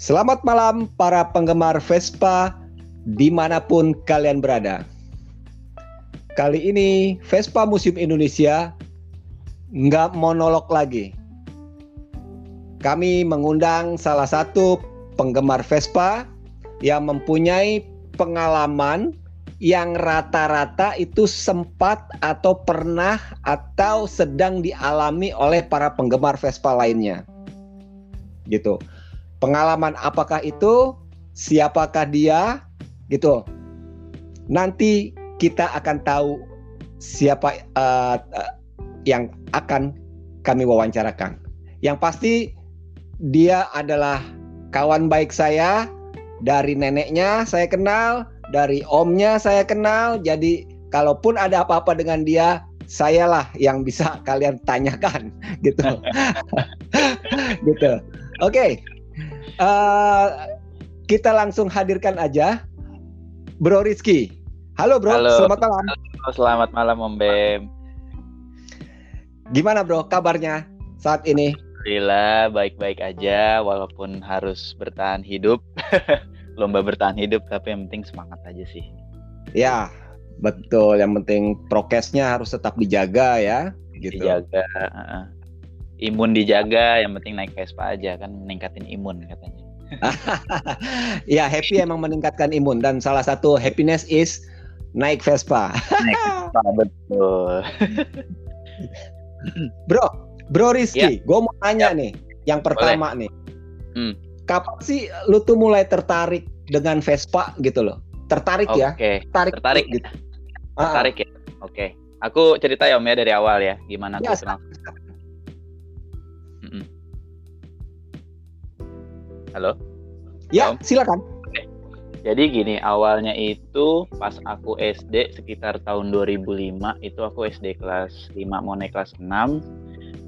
Selamat malam para penggemar Vespa di mana pun kalian berada. Kali ini Vespa Museum Indonesia nggak monolog lagi. Kami mengundang salah satu penggemar Vespa yang mempunyai pengalaman yang rata-rata itu sempat atau pernah atau sedang dialami oleh para penggemar Vespa lainnya. Gitu. Pengalaman apakah itu? Siapakah dia? Gitu. Nanti kita akan tahu siapa uh, uh, yang akan kami wawancarakan. Yang pasti dia adalah kawan baik saya dari neneknya saya kenal, dari omnya saya kenal. Jadi kalaupun ada apa-apa dengan dia, sayalah yang bisa kalian tanyakan gitu. gitu. Oke. Okay. Uh, eh, kita langsung hadirkan aja Bro Rizky. Halo Bro, Halo. selamat malam. Halo, selamat malam Om Bem. Gimana Bro kabarnya saat ini? Alhamdulillah baik-baik aja walaupun harus bertahan hidup. Lomba bertahan hidup tapi yang penting semangat aja sih. Ya, betul. Yang penting prokesnya harus tetap dijaga ya, gitu. Dijaga. Imun dijaga, yang penting naik Vespa aja kan meningkatin imun katanya. ya, happy emang meningkatkan imun dan salah satu happiness is naik Vespa. naik Vespa betul. Bro, Bro Rizky, ya. gue mau tanya ya. nih, yang pertama Boleh. nih. Hmm. Kapan sih lu tuh mulai tertarik dengan Vespa gitu loh? Tertarik okay. ya? Tertarik. Tertarik gitu. Ah. Tertarik ya. Oke. Okay. Aku cerita ya Om ya dari awal ya, gimana ya, tuh kenal. Halo? Ya, Om? silakan. Jadi gini, awalnya itu pas aku SD sekitar tahun 2005 itu aku SD kelas 5 mau naik kelas 6.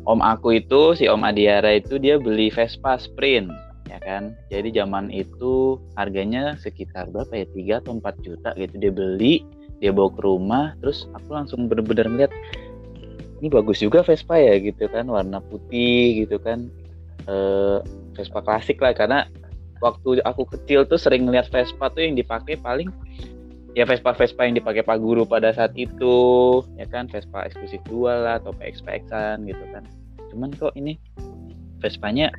Om aku itu si Om Adiara itu dia beli Vespa Sprint ya kan. Jadi zaman itu harganya sekitar berapa ya? 3 atau 4 juta gitu dia beli, dia bawa ke rumah, terus aku langsung bener-bener ngeliat ini bagus juga Vespa ya gitu kan, warna putih gitu kan. Eh, Vespa klasik lah karena waktu aku kecil tuh sering ngeliat Vespa tuh yang dipakai paling ya Vespa Vespa yang dipakai Pak Guru pada saat itu ya kan Vespa eksklusif dua lah atau PX PXan gitu kan. Cuman kok ini Vespanya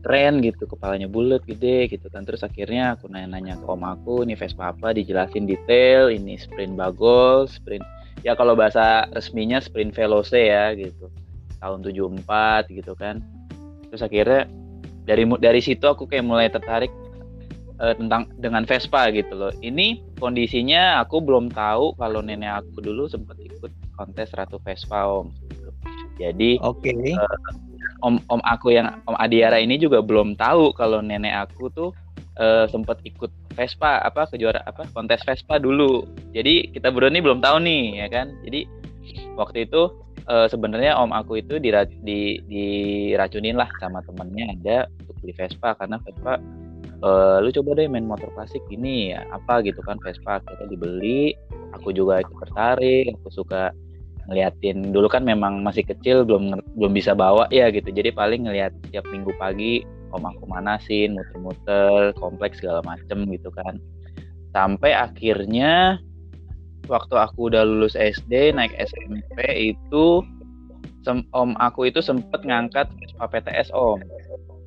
keren gitu kepalanya bulat gede gitu kan. Terus akhirnya aku nanya-nanya ke om aku ini Vespa apa? Dijelasin detail ini sprint bagol sprint ya kalau bahasa resminya sprint veloce ya gitu tahun 74 gitu kan. Terus akhirnya dari dari situ aku kayak mulai tertarik uh, tentang dengan Vespa gitu loh. Ini kondisinya aku belum tahu kalau nenek aku dulu sempat ikut kontes Ratu Vespa Om. Jadi Oke. Okay. Uh, eh, om om aku yang Om Adiara ini juga belum tahu kalau nenek aku tuh uh, sempat ikut Vespa apa kejuara apa kontes Vespa dulu. Jadi kita berdua ini belum tahu nih ya kan. Jadi waktu itu uh, sebenarnya om aku itu dira di diracunin lah sama temennya ada untuk beli Vespa karena Vespa uh, lu coba deh main motor klasik ini ya, apa gitu kan Vespa kita dibeli. Aku juga ikut tertarik aku suka ngeliatin dulu kan memang masih kecil belum belum bisa bawa ya gitu jadi paling ngeliat tiap minggu pagi om aku manasin muter-muter kompleks segala macem gitu kan. Sampai akhirnya waktu aku udah lulus SD naik SMP itu om aku itu sempet ngangkat Vespa PTS om.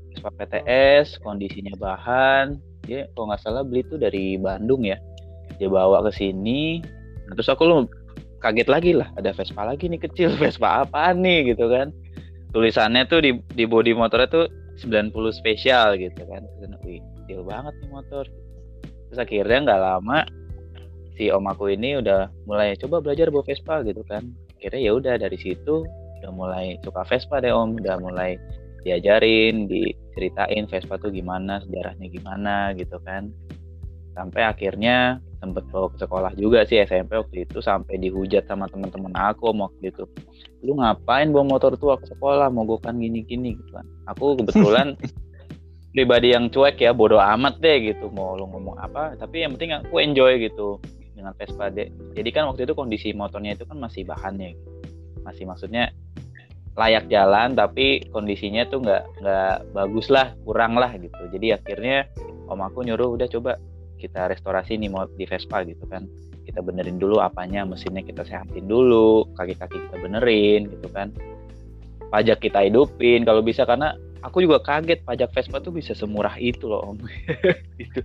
Vespa PTS kondisinya bahan. Dia kalau nggak salah beli itu dari Bandung ya. Dia bawa ke sini. Nah, terus aku lu kaget lagi lah ada Vespa lagi nih kecil Vespa apa nih gitu kan. Tulisannya tuh di di bodi motornya tuh 90 spesial gitu kan. Wih kecil banget nih motor. Terus akhirnya nggak lama si om aku ini udah mulai coba belajar bawa Vespa gitu kan. Kira ya udah dari situ udah mulai suka Vespa deh om. Udah mulai diajarin diceritain Vespa tuh gimana sejarahnya gimana gitu kan. Sampai akhirnya sempet bawa ke sekolah juga sih SMP waktu itu sampai dihujat sama teman-teman aku om waktu itu. Lu ngapain bawa motor tua ke sekolah? Mogokkan gini-gini gitu kan. Aku kebetulan pribadi yang cuek ya bodoh amat deh gitu. Mau lu ngomong apa tapi yang penting aku enjoy gitu dengan Vespa D. Jadi kan waktu itu kondisi motornya itu kan masih bahannya, masih maksudnya layak jalan tapi kondisinya tuh nggak nggak bagus lah kurang lah gitu. Jadi akhirnya om aku nyuruh udah coba kita restorasi nih mau di Vespa gitu kan. Kita benerin dulu apanya mesinnya kita sehatin dulu kaki-kaki kita benerin gitu kan. Pajak kita hidupin kalau bisa karena aku juga kaget pajak Vespa tuh bisa semurah itu loh om. Itu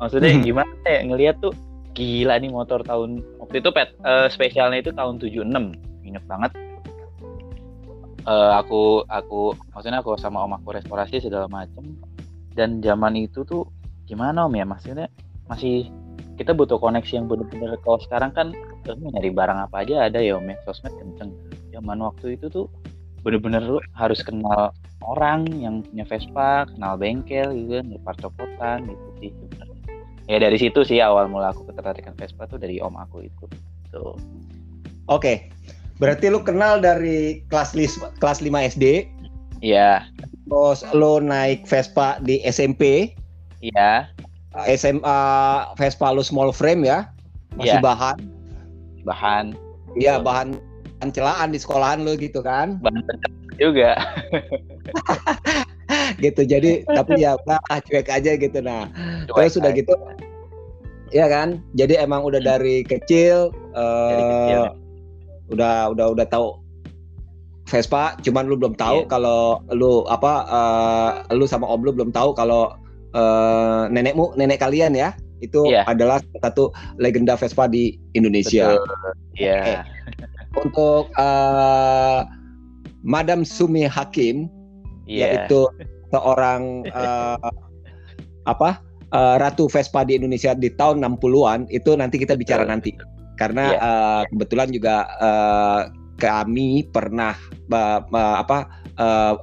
maksudnya hmm. gimana ya ngelihat tuh gila nih motor tahun waktu itu pet uh, spesialnya itu tahun 76 inget banget. Uh, aku aku maksudnya aku sama om aku restorasi segala macem. Dan zaman itu tuh gimana om ya maksudnya masih kita butuh koneksi yang benar-benar kalau sekarang kan nyari barang apa aja ada ya om ya sosmed kenceng. Zaman waktu itu tuh bener-bener harus kenal orang yang punya Vespa kenal bengkel gitu kan copotan gitu sih sebenarnya ya dari situ sih awal mula aku ketertarikan Vespa tuh dari om aku itu. Tuh. Oke. Okay. berarti lu kenal dari kelas lis kelas 5 SD iya. Terus lu naik Vespa di SMP iya. SMA Vespa lu small frame ya? Masih ya. bahan? Bahan. Iya bahan celaan di sekolahan lu gitu kan? Bahan juga gitu jadi tapi ya udah cuek aja gitu nah cuek terus sudah gitu ya kan jadi emang udah hmm. dari kecil, dari uh, kecil ya. udah udah udah tahu Vespa cuman lu belum tahu yeah. kalau lu apa uh, lu sama om lu belum tahu kalau uh, nenekmu, nenek kalian ya, itu yeah. adalah satu legenda Vespa di Indonesia. Iya. Yeah. Untuk uh, Madam Sumi Hakim, yeah. yaitu seorang uh, apa uh, ratu Vespa di Indonesia di tahun 60-an, itu nanti kita bicara Betul. nanti. Karena yeah. uh, kebetulan juga uh, kami pernah uh, uh, apa uh,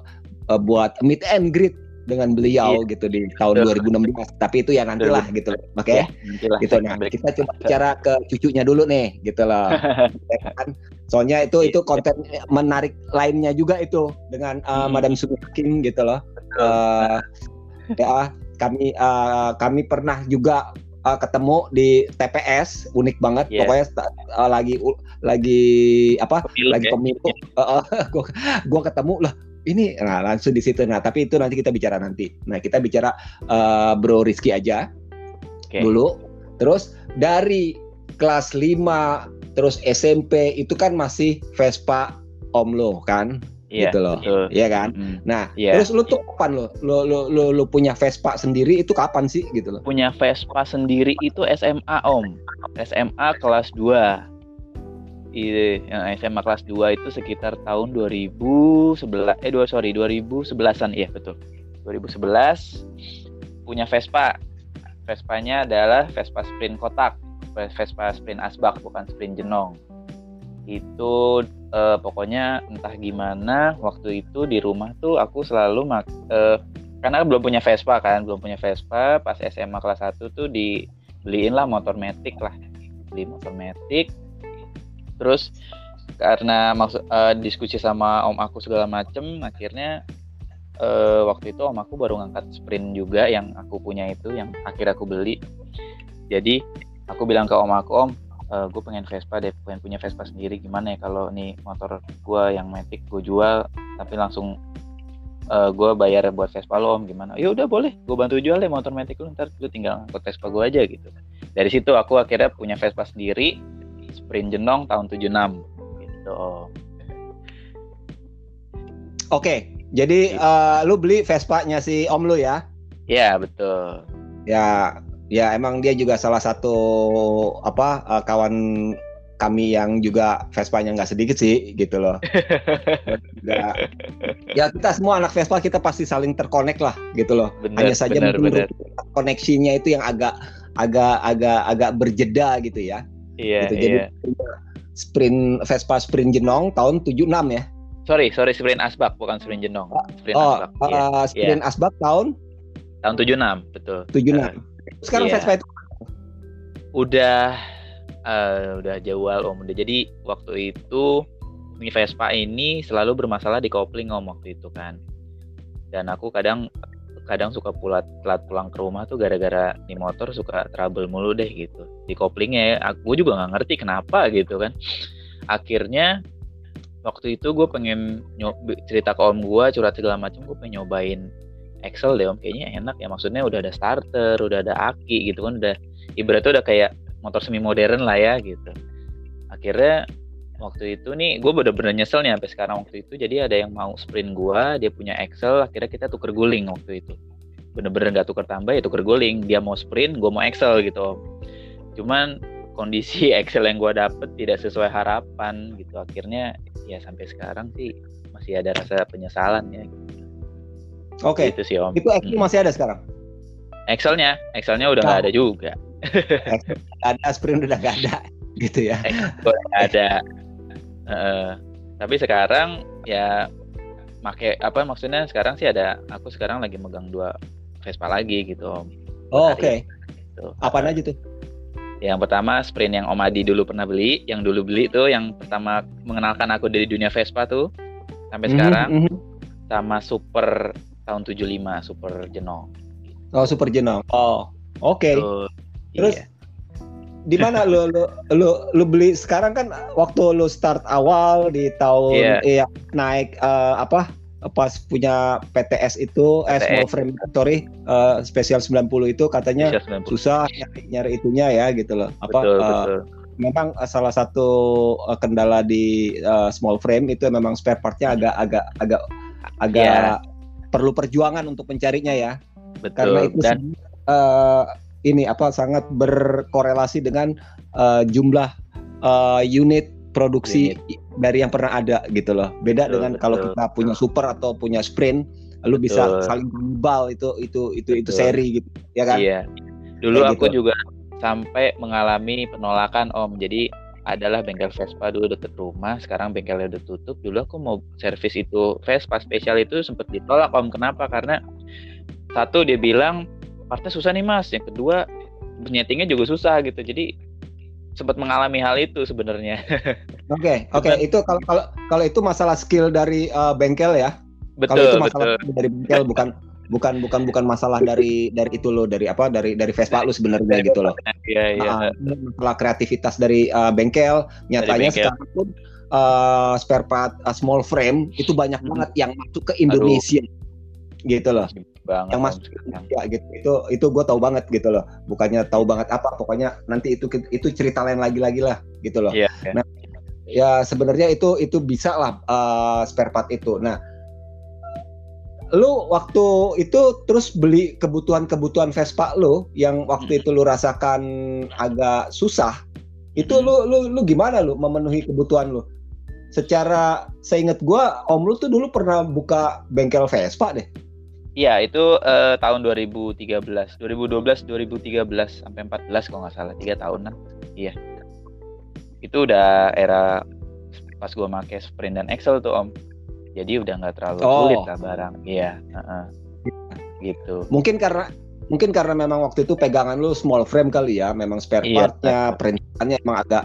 uh, buat meet and greet dengan beliau yeah. gitu di tahun Betul. 2016 tapi itu ya nantilah gitu oke okay? ya, gitu nah kita coba bicara ke cucunya dulu nih gitu loh ya kan soalnya itu itu konten menarik lainnya juga itu dengan uh, hmm. Madam Sumikin gitu loh uh, ya kami uh, kami pernah juga uh, ketemu di TPS unik banget yeah. pokoknya uh, lagi lagi apa pemilu, lagi pemilu ya. uh, uh, gua, gua ketemu lah ini nah langsung di situ nah tapi itu nanti kita bicara nanti nah kita bicara uh, Bro Rizky aja okay. dulu terus dari kelas 5 terus SMP itu kan masih Vespa Om lo kan Iya, gitu loh. Betul. Iya kan? Mm. Nah, yeah. terus lu tuh kapan lo? Lu, lu lu lu punya Vespa sendiri itu kapan sih gitu loh? Punya Vespa sendiri itu SMA, Om. SMA kelas 2 Iya, yang SMA kelas 2 itu sekitar tahun 2011 eh dua sorry 2011-an iya betul. 2011 punya Vespa. Vespanya adalah Vespa Sprint kotak, Vespa Sprint asbak bukan Sprint jenong. Itu eh, pokoknya entah gimana waktu itu di rumah tuh aku selalu mak eh, karena belum punya Vespa kan, belum punya Vespa, pas SMA kelas 1 tuh dibeliin lah motor metik lah. Beli motor metik terus karena maksud uh, diskusi sama om aku segala macem akhirnya uh, waktu itu om aku baru ngangkat sprint juga yang aku punya itu yang akhir aku beli jadi aku bilang ke om aku om uh, eh, gue pengen Vespa deh pengen punya Vespa sendiri. Gimana ya kalau nih motor gue yang Matic gue jual tapi langsung uh, gue bayar buat Vespa lo om. Gimana? Ya udah boleh. Gue bantu jual deh motor Matic lu ntar lu tinggal ngangkut Vespa gue aja gitu. Dari situ aku akhirnya punya Vespa sendiri Sprint Jenong tahun 76 gitu. Oke, jadi uh, lu beli Vespa-nya si Om lu ya? Iya, betul. Ya, ya emang dia juga salah satu apa uh, kawan kami yang juga Vespa-nya nggak sedikit sih gitu loh. Ya kita semua anak Vespa kita pasti saling terkonek lah gitu loh. Bener, Hanya saja bener, bener. koneksinya itu yang agak agak agak agak berjeda gitu ya. Iya, gitu. Jadi iya. sprint Vespa sprint Jenong tahun 76 ya. Sorry, sorry sprint Asbak bukan sprint Jenong. Sprint oh, Asbak. Uh, yeah. sprint yeah. Asbak tahun tahun 76, betul. 76. Uh, Sekarang yeah. Vespa itu? Udah uh, udah jauh om. Udah jadi waktu itu Mi Vespa ini selalu bermasalah di kopling om waktu itu kan. Dan aku kadang kadang suka pulat telat pulang ke rumah tuh gara-gara di motor suka trouble mulu deh gitu. Di koplingnya ya aku juga nggak ngerti kenapa gitu kan. Akhirnya waktu itu gue pengen nyob- cerita ke om gue curhat segala macam gue pengen nyobain Excel deh om. Kayaknya enak ya. Maksudnya udah ada starter udah ada aki gitu kan. Udah ibaratnya udah kayak motor semi modern lah ya gitu. Akhirnya waktu itu nih gue bener-bener nyesel nih sampai sekarang waktu itu. Jadi ada yang mau sprint gue dia punya Excel akhirnya kita tuker guling waktu itu. Bener-bener nggak tuker tambah ya tuker guling. Dia mau sprint gue mau Excel gitu om. Cuman kondisi Excel yang gue dapet tidak sesuai harapan gitu. Akhirnya ya sampai sekarang sih masih ada rasa penyesalan ya Oke. gitu sih om Itu Excel Hmm. masih ada sekarang. Excelnya Excelnya udah nggak Nah. ada juga Ada sprint udah gak ada gitu ya. Excel nggak ada Heeh. tapi sekarang ya make apa maksudnya sekarang sih ada aku sekarang lagi megang dua Vespa lagi gitu om Oh, oke. Tuh. Apaan aja tuh? Yang pertama sprint yang Om Adi dulu pernah beli, yang dulu beli tuh yang pertama mengenalkan aku dari dunia Vespa tuh sampai sekarang Mhm, mhm. sama Super tahun 75 Super Jenong. Oh, Super Jenong. Oh, oke. Tuh, Terus iya. di mana lu, lu lu lu beli sekarang kan waktu lu start awal di tahun Iya. iya, naik eh, apa pas punya PTS itu eh PTS. small frame sorry eh, spesial 90 itu katanya Bisa 90. susah nyari, nyari itunya ya gitu loh. Apa betul, eh, betul. memang eh, salah satu eh, kendala di eh, small frame itu memang spare partnya agak agak agak agak Iya. Perlu perjuangan untuk mencarinya ya Betul. karena itu Dan eh, ini apa sangat berkorelasi dengan eh, jumlah eh, unit produksi dari yang pernah ada gitu loh. Beda Betul, dengan kalau betul. kita punya super atau punya sprint, lu bisa Betul. saling kanibal itu itu itu itu Betul. seri gitu, ya kan? Iya. Dulu Kayak aku gitu. juga sampai mengalami penolakan Om. Jadi adalah bengkel Vespa dulu deket rumah, sekarang bengkelnya udah tutup. Dulu aku mau servis itu Vespa spesial itu sempat ditolak Om. Kenapa? Karena satu dia bilang partnya susah nih Mas. Yang kedua penyetingnya juga susah gitu. Jadi sempat mengalami hal itu sebenarnya. Oke, oke. Cuman- Itu kalau kalau kalau itu masalah skill dari eh, bengkel ya. kalau betul, itu masalah betul. dari bengkel bukan bukan bukan bukan masalah dari dari itu lo dari apa dari dari Vespa lu sebenarnya gitu loh. Iya, iya. Nah, masalah kreativitas dari uh, bengkel nyatanya bengkel. sekarang pun uh, spare part uh, small frame itu banyak Hmm. banget yang masuk ke Indonesia gitu loh banget yang masuk. Indonesia gitu itu itu gue tahu banget gitu loh bukannya tahu banget apa pokoknya nanti itu itu cerita lain lagi lagi lah gitu loh Iya, iya. ya sebenarnya itu itu bisa lah uh, spare part itu nah lu waktu itu terus beli kebutuhan-kebutuhan Vespa lu yang waktu Hmm. itu lu rasakan agak susah itu Hmm. lu lu lu gimana lu memenuhi kebutuhan lu secara seingat gua om lu tuh dulu pernah buka bengkel Vespa deh Iya, itu eh, tahun 2013, 2012, 2013 sampai 14 kalau nggak salah, tiga tahunan. Iya. Itu udah era pas gua make Sprint dan Excel tuh Om. Jadi udah nggak terlalu Oh. sulit lah barang. Iya, heeh. gitu. mungkin karena mungkin karena memang waktu itu pegangan lu small frame kali ya memang spare Iya, partnya perintahannya emang agak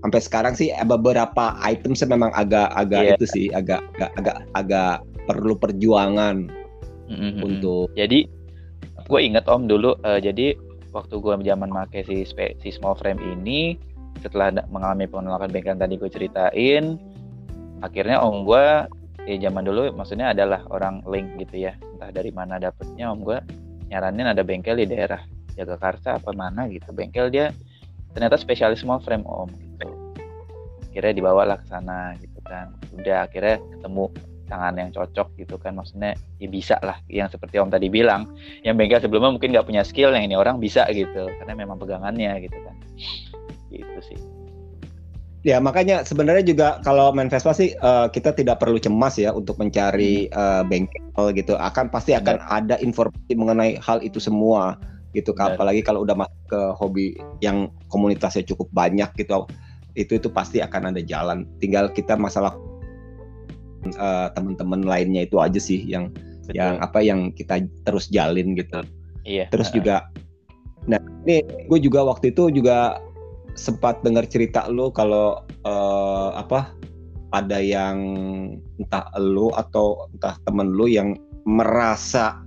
sampai sekarang sih eh, beberapa item sih memang agak agak Iya. itu sih agak agak agak agak perlu perjuangan Mm-mm. untuk Jadi gue inget Om dulu, eh, jadi waktu gua zaman make si, si small frame ini, setelah mengalami penolakan bengkel tadi gue ceritain, akhirnya Om gua ya zaman dulu maksudnya adalah orang link gitu ya, entah dari mana dapetnya Om. Gua nyaranin ada bengkel di daerah Jagakarsa apa mana gitu, bengkel dia ternyata spesialis small frame Om gitu. Akhirnya dibawalah ke sana gitu kan, udah akhirnya ketemu tangan yang cocok gitu kan. Maksudnya ya bisa lah yang seperti om tadi bilang. Yang bengkel sebelumnya mungkin nggak punya skill yang ini orang bisa gitu. Karena memang pegangannya gitu kan. Gitu sih ya makanya sebenarnya juga kalau main Vespa sih eh, kita tidak perlu cemas ya untuk mencari eh, bengkel gitu. Akan pasti akan ada informasi mengenai hal itu semua gitu Benar. apalagi kalau udah masuk ke hobi yang komunitasnya cukup banyak gitu itu itu pasti akan ada jalan. Tinggal kita masalah eh, teman-teman lainnya itu aja sih yang Betul. yang apa yang kita terus jalin gitu. Iya. Terus juga nah ini gue juga waktu itu juga sempat dengar cerita lu kalau eh, apa ada yang entah lu atau entah temen lu yang merasa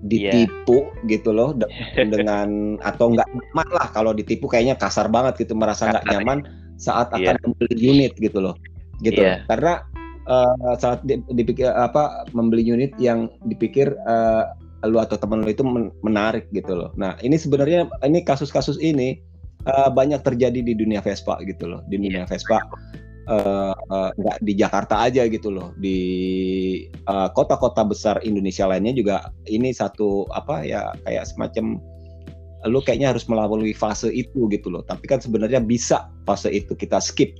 ditipu gitu loh de- dengan atau nggak nyaman lah kalau ditipu kayaknya kasar banget gitu merasa nggak Kasar, nyaman saat Iya. akan membeli unit gitu loh gitu yeah. karena uh, saat dipikir apa membeli unit yang dipikir uh, lu atau teman lu itu menarik gitu loh. Nah ini sebenarnya ini kasus-kasus ini uh, banyak terjadi di dunia Vespa gitu loh, di dunia Vespa nggak uh, uh, di Jakarta aja gitu loh, di kota-kota uh, besar Indonesia lainnya juga ini satu apa ya kayak semacam lu kayaknya harus melalui fase itu gitu loh. Tapi kan sebenarnya bisa fase itu kita skip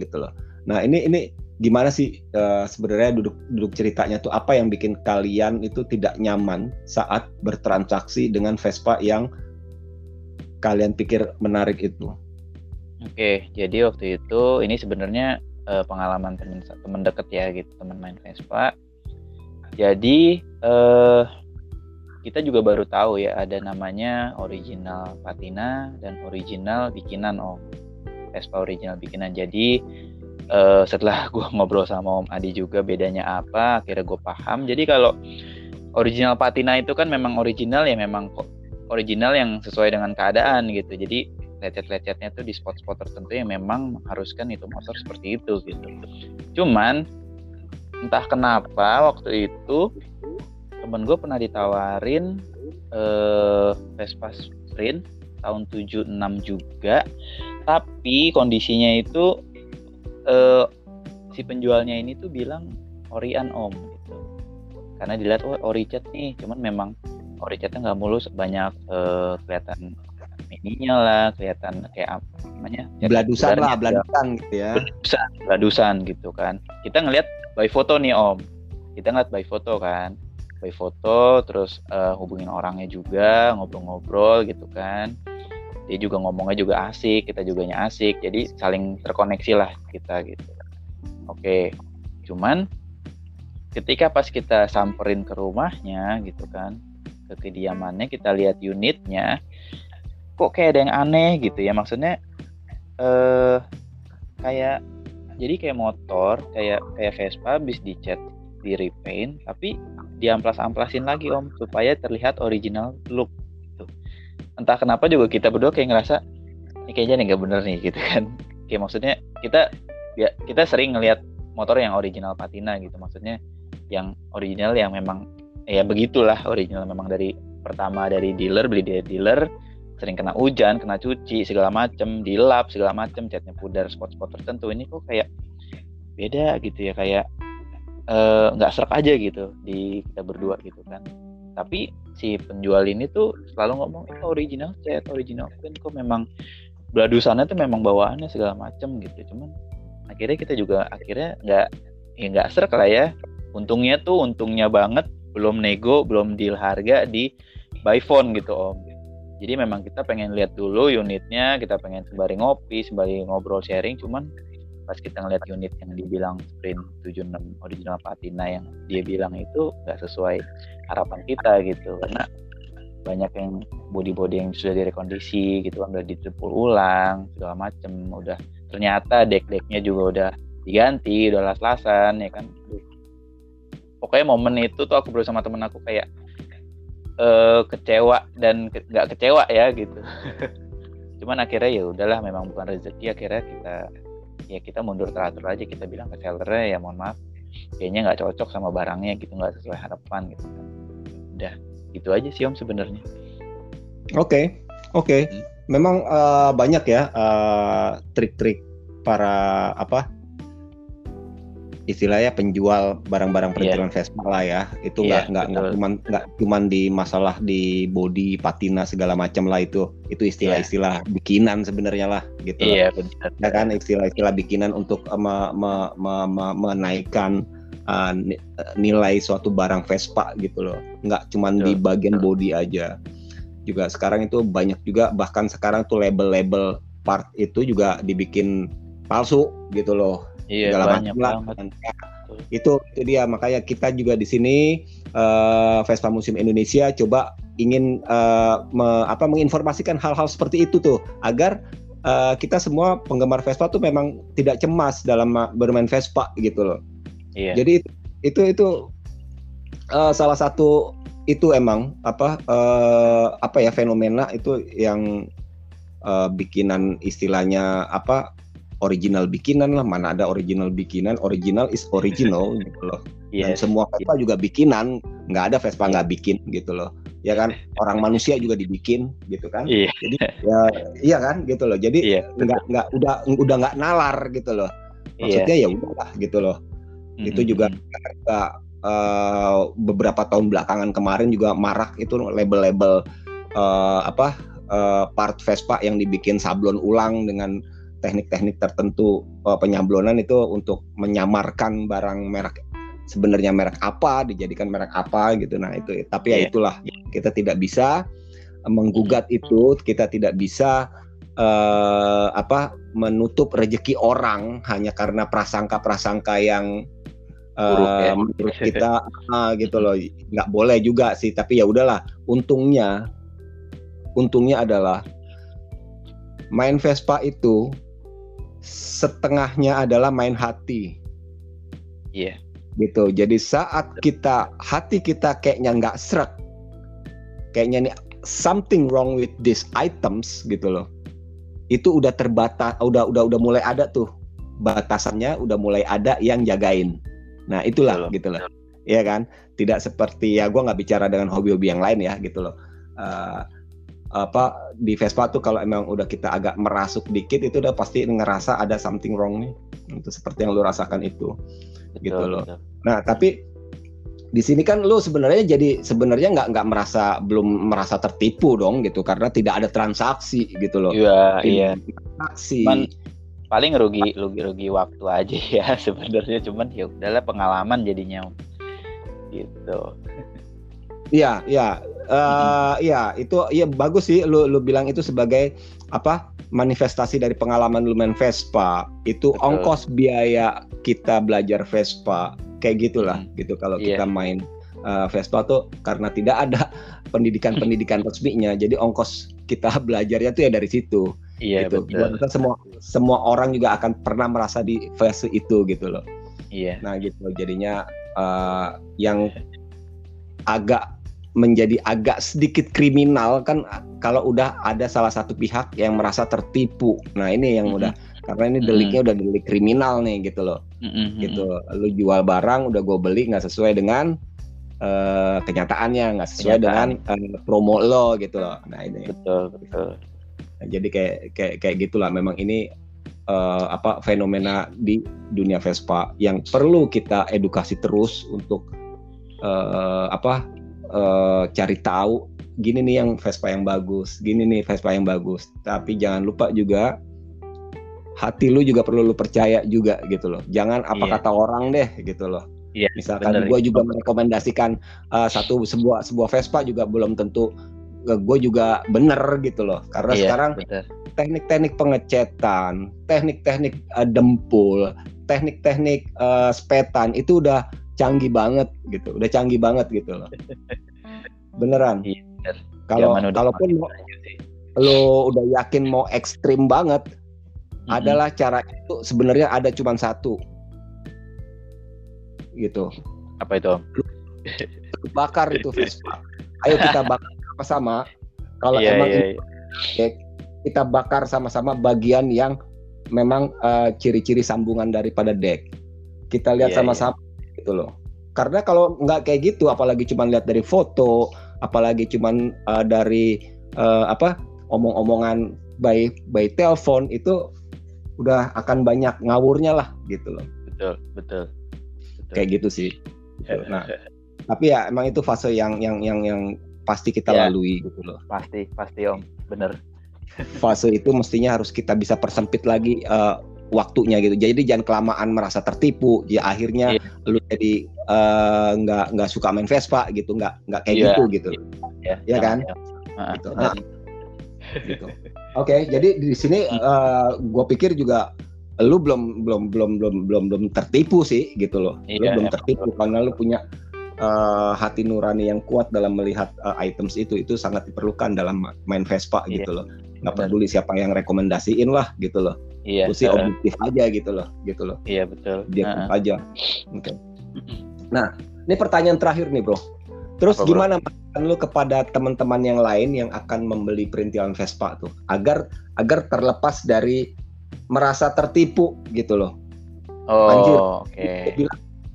gitu loh. Nah ini ini gimana sih uh, sebenarnya duduk duduk ceritanya tuh apa yang bikin kalian itu tidak nyaman saat bertransaksi dengan Vespa yang kalian pikir menarik itu? Oke, jadi waktu itu ini sebenarnya uh, pengalaman teman teman deket ya gitu teman main Vespa. Jadi uh, kita juga baru tahu ya ada namanya original patina dan original bikinan om. Vespa original bikinan. Jadi uh, setelah gue ngobrol sama Om Adi juga bedanya apa akhirnya gue paham jadi kalau original patina itu kan memang original ya memang original yang sesuai dengan keadaan gitu. Jadi lecet-lecetnya tuh di spot-spot tertentu yang memang mengharuskan itu motor seperti itu gitu. Cuman entah kenapa waktu itu temen gue pernah ditawarin uh, Vespa Sprint tahun 76 juga. Tapi kondisinya itu uh, si penjualnya ini tuh bilang Orian om gitu. Karena dilihat oh ori cat nih. Cuman memang ori catnya nggak mulus banyak uh, kelihatan ininya lah kelihatan kayak apa namanya beladusan lah beladusan gitu ya. Beladusan beladusan gitu kan. Kita ngelihat by foto nih om. Kita ngeliat by foto kan. By foto terus uh, hubungin orangnya juga ngobrol-ngobrol gitu kan. Dia juga ngomongnya juga asik kita juga asik. Jadi saling terkoneksi lah kita gitu. Oke cuman ketika pas kita samperin ke rumahnya gitu kan ke kediamannya kita lihat unitnya kok kayak ada yang aneh gitu ya maksudnya eh kayak jadi kayak motor kayak kayak Vespa habis dicat di repaint tapi diamplas-amplasin lagi om supaya terlihat original look entah kenapa juga kita berdua kayak ngerasa ini kayaknya nih nggak bener nih gitu kan. Kayak maksudnya kita ya kita sering ngelihat motor yang original patina gitu maksudnya yang original yang memang ya begitulah original memang dari pertama dari dealer beli dari dealer sering kena hujan kena cuci segala macem dilap segala macem catnya pudar spot-spot tertentu. Ini kok kayak beda gitu ya kayak eh, nggak uh, serak aja gitu di kita berdua gitu kan. Tapi si penjual ini tuh selalu ngomong itu original set original. Kan kok memang beladusannya tuh memang bawaannya segala macem gitu. Cuman akhirnya kita juga akhirnya nggak ya nggak serak lah ya. Untungnya tuh untungnya banget belum nego belum deal harga di by phone gitu om. Jadi memang kita pengen lihat dulu unitnya kita pengen sembari ngopi sembari ngobrol sharing cuman pas kita ngeliat unit yang dibilang sprint 76 original patina yang dia bilang itu nggak sesuai harapan kita gitu karena banyak yang body-body yang sudah direkondisi gitu kan udah ditepul ulang segala macem udah ternyata deck-decknya juga udah diganti udah las-lasan ya kan pokoknya momen itu tuh aku bersama temen aku kayak uh, kecewa dan nggak ke, kecewa ya gitu cuman akhirnya ya udahlah memang bukan rezeki akhirnya kita ya kita mundur teratur aja kita bilang ke sellernya ya mohon maaf kayaknya nggak cocok sama barangnya gitu nggak sesuai harapan gitu udah gitu aja sih om sebenarnya oke okay. oke okay. hmm. memang uh, banyak ya uh, trik-trik para apa istilahnya penjual barang-barang perintilan yeah. Vespa lah ya. Itu nggak yeah, nggak nggak cuma nggak cuma di masalah di body patina segala macam lah itu. Itu istilah-istilah yeah. bikinan sebenarnya lah gitu. Iya yeah, benar. Ya kan istilah-istilah bikinan untuk me, me, me, me, menaikkan uh, nilai suatu barang Vespa gitu loh. Nggak cuma di bagian body aja. Juga sekarang itu banyak juga bahkan sekarang tuh label-label part itu juga dibikin palsu gitu loh Iya, segala banyak macam lah. Itu itu dia makanya kita juga di sini uh, Vespa Museum Indonesia coba ingin uh, me, apa menginformasikan hal-hal seperti itu tuh agar uh, kita semua penggemar Vespa tuh memang tidak cemas dalam bermain Vespa gitu loh. Iya. Jadi itu itu uh, salah satu itu emang apa uh, apa ya fenomena itu yang uh, bikinan istilahnya apa original bikinan lah mana ada original bikinan original is original gitu loh. Yes. dan semua Vespa juga bikinan nggak ada Vespa nggak bikin gitu loh. Ya kan? Orang manusia juga dibikin gitu kan? Yeah. jadi ya iya kan? Gitu loh. Jadi yeah, nggak nggak udah udah nggak nalar gitu loh. Maksudnya yeah. ya udahlah gitu loh. Mm-hmm. itu juga uh, beberapa tahun belakangan kemarin juga marak itu label-label uh, apa uh, part Vespa yang dibikin sablon ulang dengan teknik-teknik tertentu uh, penyablonan itu untuk menyamarkan barang merek sebenarnya merek apa dijadikan merek apa gitu. Nah itu tapi ya iya. itulah. Kita tidak bisa menggugat itu kita tidak bisa uh, apa menutup rezeki orang hanya karena prasangka-prasangka yang uh, ya. kita uh, gitu loh. Nggak boleh juga sih tapi ya udahlah. Untungnya untungnya adalah main Vespa itu setengahnya adalah main hati. Iya. Yeah. Gitu. Jadi saat kita hati kita kayaknya nggak seret, kayaknya nih something wrong with these items gitu loh. Itu udah terbatas, udah udah udah mulai ada tuh batasannya, udah mulai ada yang jagain. Nah itulah betul, gitu loh. Iya kan? Tidak seperti ya gue nggak bicara dengan hobi-hobi yang lain ya gitu loh. Uh, apa di Vespa tuh kalau emang udah kita agak merasuk dikit itu udah pasti ngerasa ada something wrong nih. Itu seperti yang lu rasakan itu. Betul, gitu loh. betul. nah tapi di sini kan lu sebenarnya jadi sebenarnya nggak nggak merasa belum merasa tertipu dong gitu karena tidak ada transaksi gitu loh. Iya iya. transaksi. Cuman paling rugi rugi rugi waktu aja ya sebenarnya. Cuman ya udahlah pengalaman jadinya. Gitu. Iya iya uh, iya itu iya bagus sih lu lu bilang itu sebagai apa manifestasi dari pengalaman lu main Vespa. Itu Betul. ongkos biaya kita belajar Vespa. Kayak gitulah hmm. gitu kalau yeah. kita main uh, Vespa tuh karena tidak ada pendidikan-pendidikan resminya. Jadi ongkos kita belajarnya tuh ya dari situ. Iya gitu. betul. Semua semua orang juga akan pernah merasa di fase itu gitu loh. Iya. Nah gitu. Jadinya uh, yang agak menjadi agak sedikit kriminal kan kalau udah ada salah satu pihak yang merasa tertipu. Nah, ini yang mm -hmm. udah karena ini deliknya mm -hmm. udah delik kriminal nih gitu loh. Mm -hmm. Gitu. Lu jual barang udah gue beli nggak sesuai dengan uh, kenyataannya, nggak sesuai Kenyataan. dengan uh, promo lo gitu loh. Nah, ini. Betul, betul. Nah, jadi kayak kayak kayak gitulah memang ini uh, apa fenomena di dunia Vespa yang perlu kita edukasi terus untuk uh, apa uh, cari tahu gini nih yang Vespa yang bagus, gini nih Vespa yang bagus. Tapi jangan lupa juga hati lu juga perlu lu percaya juga gitu loh. Jangan apa yeah. kata orang deh gitu loh. Iya, Misalkan gue juga merekomendasikan uh, satu sebuah sebuah Vespa juga belum tentu uh, eh, gue juga bener gitu loh. Karena yeah, sekarang teknik-teknik pengecetan, teknik-teknik uh, dempul, teknik-teknik uh, spetan itu udah canggih banget gitu. Udah canggih banget gitu loh. Beneran. Iya, kalau kalaupun mau, lo udah yakin mau ekstrim banget mm-hmm. adalah cara itu sebenarnya ada cuma satu. Gitu. Apa itu bakar itu Vespa ayo kita bakar sama-sama. Kalau yeah, emang yeah, yeah. kita bakar sama-sama bagian yang memang uh, ciri-ciri sambungan daripada deck. Kita lihat yeah, sama-sama gitu loh. Karena kalau nggak kayak gitu apalagi cuma lihat dari foto apalagi cuma uh, dari uh, apa omong-omongan by by telepon itu udah akan banyak ngawurnya lah gitu loh. Betul betul, betul. kayak gitu sih. Gitu. nah tapi ya emang itu fase yang yang yang yang pasti kita ya, lalui gitu loh. Pasti pasti om. Bener. Fase itu mestinya harus kita bisa persempit lagi uh, waktunya gitu. Jadi jangan kelamaan merasa tertipu. Ya akhirnya yeah. lu jadi nggak uh, nggak suka main Vespa gitu, nggak nggak kayak yeah. gitu gitu. Yeah. Ya kan? Yeah. Gitu. Nah, gitu. Oke, okay, jadi di sini uh, eh, gue pikir juga lu belum belum belum belum belum belum tertipu sih gitu loh. Yeah, lu belum yeah, tertipu karena lu punya uh, hati nurani yang kuat dalam melihat uh, items itu itu sangat diperlukan dalam main Vespa yeah. gitu loh nggak peduli siapa yang rekomendasiin lah gitu loh iya sih uh, objektif aja gitu loh gitu loh iya betul dia uh aja oke okay. nah ini pertanyaan terakhir nih bro terus Apa, gimana masukan lu kepada teman-teman yang lain yang akan membeli perintilan Vespa tuh agar agar terlepas dari merasa tertipu gitu loh. Oh, oke. Okay.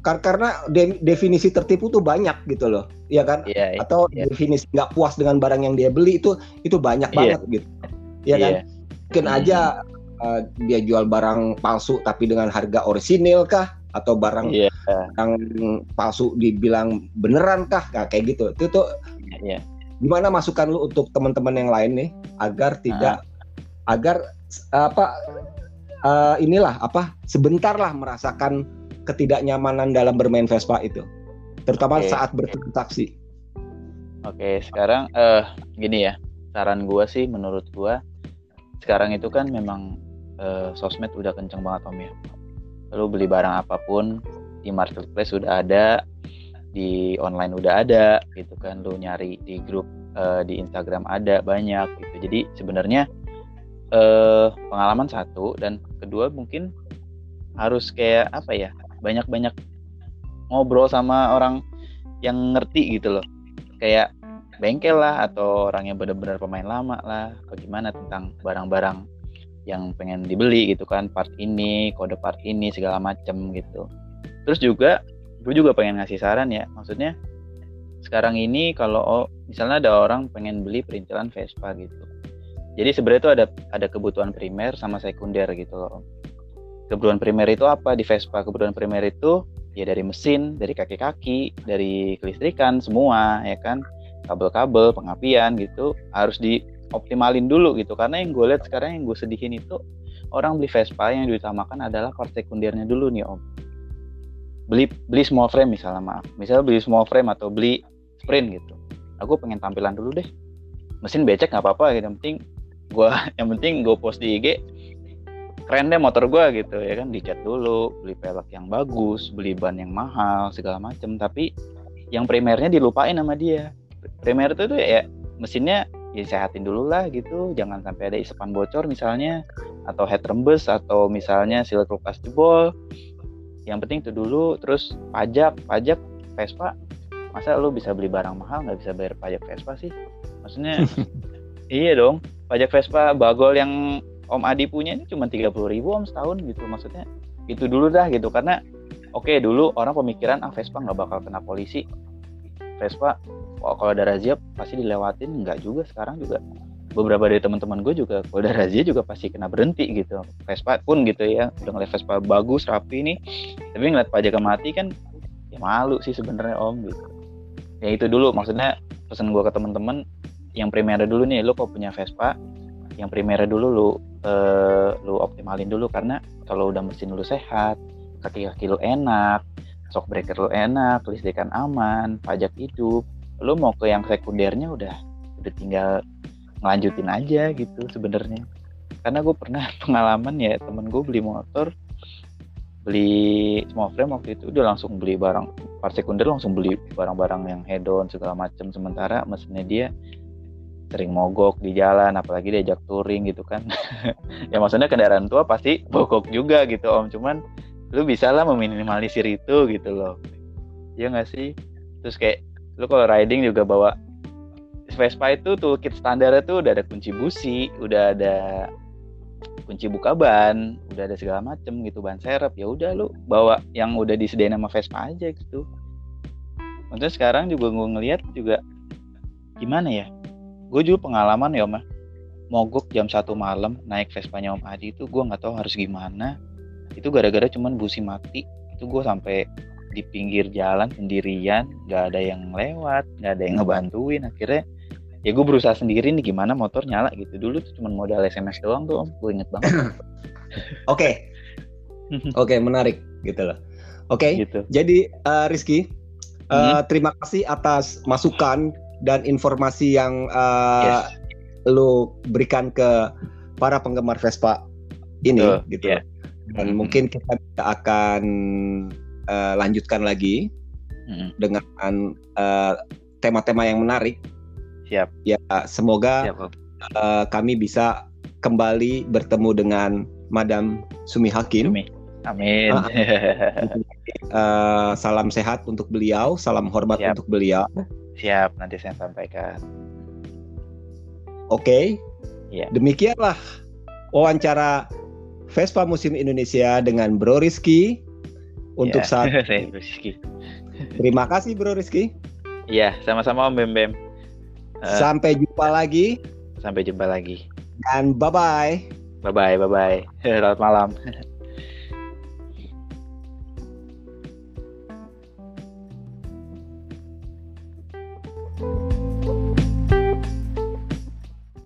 karena de definisi tertipu tuh banyak gitu loh, ya kan? Yeah, yeah, Atau yeah. definisi nggak puas dengan barang yang dia beli itu itu banyak Yeah. banget gitu, ya kan? Iya. Mungkin Hmm. aja uh, dia jual barang palsu tapi dengan harga orisinil kah? Atau barang Iya, yang palsu dibilang beneran kah? Nah, kayak gitu. Itu tuh iya. gimana masukan lu untuk teman-teman yang lain nih agar tidak Ah. agar apa eh, inilah apa sebentar lah merasakan ketidaknyamanan dalam bermain Vespa itu terutama Oke. saat bertransaksi Oke, sekarang eh gini ya. Saran gua sih menurut gua sekarang itu kan memang eh, sosmed udah kenceng banget Om ya. Lu beli barang apa pun di marketplace udah ada, di online udah ada gitu kan. Lu nyari di grup eh, di Instagram ada banyak gitu. Jadi sebenarnya eh pengalaman satu dan kedua mungkin harus kayak apa ya? Banyak-banyak ngobrol sama orang yang ngerti gitu loh. Kayak bengkel lah atau orang yang benar-benar pemain lama lah atau gimana tentang barang-barang yang pengen dibeli gitu kan part ini kode part ini segala macem gitu. Terus juga gue juga pengen ngasih saran ya maksudnya sekarang ini kalau misalnya ada orang pengen beli perintilan Vespa gitu. Jadi sebenarnya itu ada ada kebutuhan primer sama sekunder gitu loh. Kebutuhan primer itu apa di Vespa? Kebutuhan primer itu ya dari mesin dari kaki-kaki dari kelistrikan semua ya kan? Kabel-kabel pengapian gitu harus dioptimalin dulu gitu. Karena yang gue lihat sekarang yang gue sedihin itu orang beli Vespa yang diutamakan adalah part sekundernya dulu nih om. Beli beli small frame misalnya maaf. Misalnya beli small frame atau beli sprint gitu. Aku pengen tampilan dulu deh. Mesin becek nggak apa-apa gitu yang penting gue yang penting gue post di IG keren deh motor gue gitu ya kan? Dicat dulu beli pelek yang bagus beli ban yang mahal segala macem. Tapi yang primernya dilupain sama dia. Primer itu tuh ya mesinnya ya sehatin dulu lah gitu. Jangan sampai ada isapan bocor misalnya atau head rembes atau misalnya seal kulkas jebol. Yang penting itu dulu terus pajak pajak Vespa. Masa lu bisa beli barang mahal nggak bisa bayar pajak Vespa sih? Maksudnya iya dong pajak Vespa bagol yang Om Adi punya ini cuma 30.000 ribu Om setahun gitu maksudnya. Itu dulu dah gitu karena oke dulu orang pemikiran ah Vespa nggak bakal kena polisi. Vespa kalau ada razia pasti dilewatin. Nggak juga sekarang juga. Beberapa dari teman-teman gue juga kalau ada razia juga pasti kena berhenti gitu. Vespa pun gitu ya. Udah ngeliat Vespa bagus rapi nih. Tapi ngeliat pajak mati kan ya malu sih sebenarnya om gitu. Ya itu dulu maksudnya pesan gue ke teman-teman yang primer dulu nih lu kok punya Vespa yang primer dulu lu eh, lu optimalin dulu. Karena kalau udah mesin lu sehat kaki-kaki lu enak shock breaker lu enak listrikan aman pajak hidup lu mau ke yang sekundernya udah udah tinggal ngelanjutin aja gitu sebenarnya. Karena gue pernah pengalaman ya temen gue beli motor beli small frame waktu itu udah langsung beli barang part sekunder langsung beli barang-barang yang head on segala macam sementara mesinnya dia sering mogok di jalan apalagi diajak touring gitu kan. Ya maksudnya kendaraan tua pasti mogok juga gitu om. Cuman lu bisa lah meminimalisir itu gitu loh. Ya nggak sih? Terus kayak lu kalau riding juga bawa Vespa itu toolkit standarnya tuh udah ada kunci busi, udah ada kunci buka ban, udah ada segala macem gitu ban serep. Ya udah lu bawa yang udah disediain sama Vespa aja gitu. Maksudnya sekarang juga gue ngeliat juga gimana ya? Gue juga pengalaman ya Om, mogok jam satu malam naik Vespanya Om Adi itu gue nggak tahu harus gimana. Itu gara-gara cuman busi mati. Itu gue sampai di pinggir jalan sendirian, nggak ada yang lewat, nggak ada yang ngebantuin. Akhirnya ya gue berusaha sendiri nih gimana motor nyala gitu dulu tuh cuma modal SMS doang tuh om gue inget banget oke oke menarik gitu loh oke gitu jadi uh, Rizky uh, Mhm. terima kasih atas masukan dan informasi yang uh, lu berikan ke para penggemar Vespa ini Betul, gitu iya. dan Mhm. mungkin kita akan uh, lanjutkan lagi Mm-mm. dengan uh, tema-tema yang menarik. Siap. Ya semoga siap uh, kami bisa kembali bertemu dengan Madam Sumi Hakim. Cumi amin. Ah, Uh, salam sehat untuk beliau salam hormat Siap. untuk beliau. Siap nanti saya sampaikan. Oke. Iya. demikianlah wawancara Vespa Musim Indonesia dengan Bro Rizky. Untuk Ya, saat saya Rizky. terima kasih Bro Rizky. Iya, sama-sama Om Bem Bem. Eh. Sampai jumpa lagi Sampai jumpa lagi. dan bye bye. Bye bye, bye bye. Selamat malam.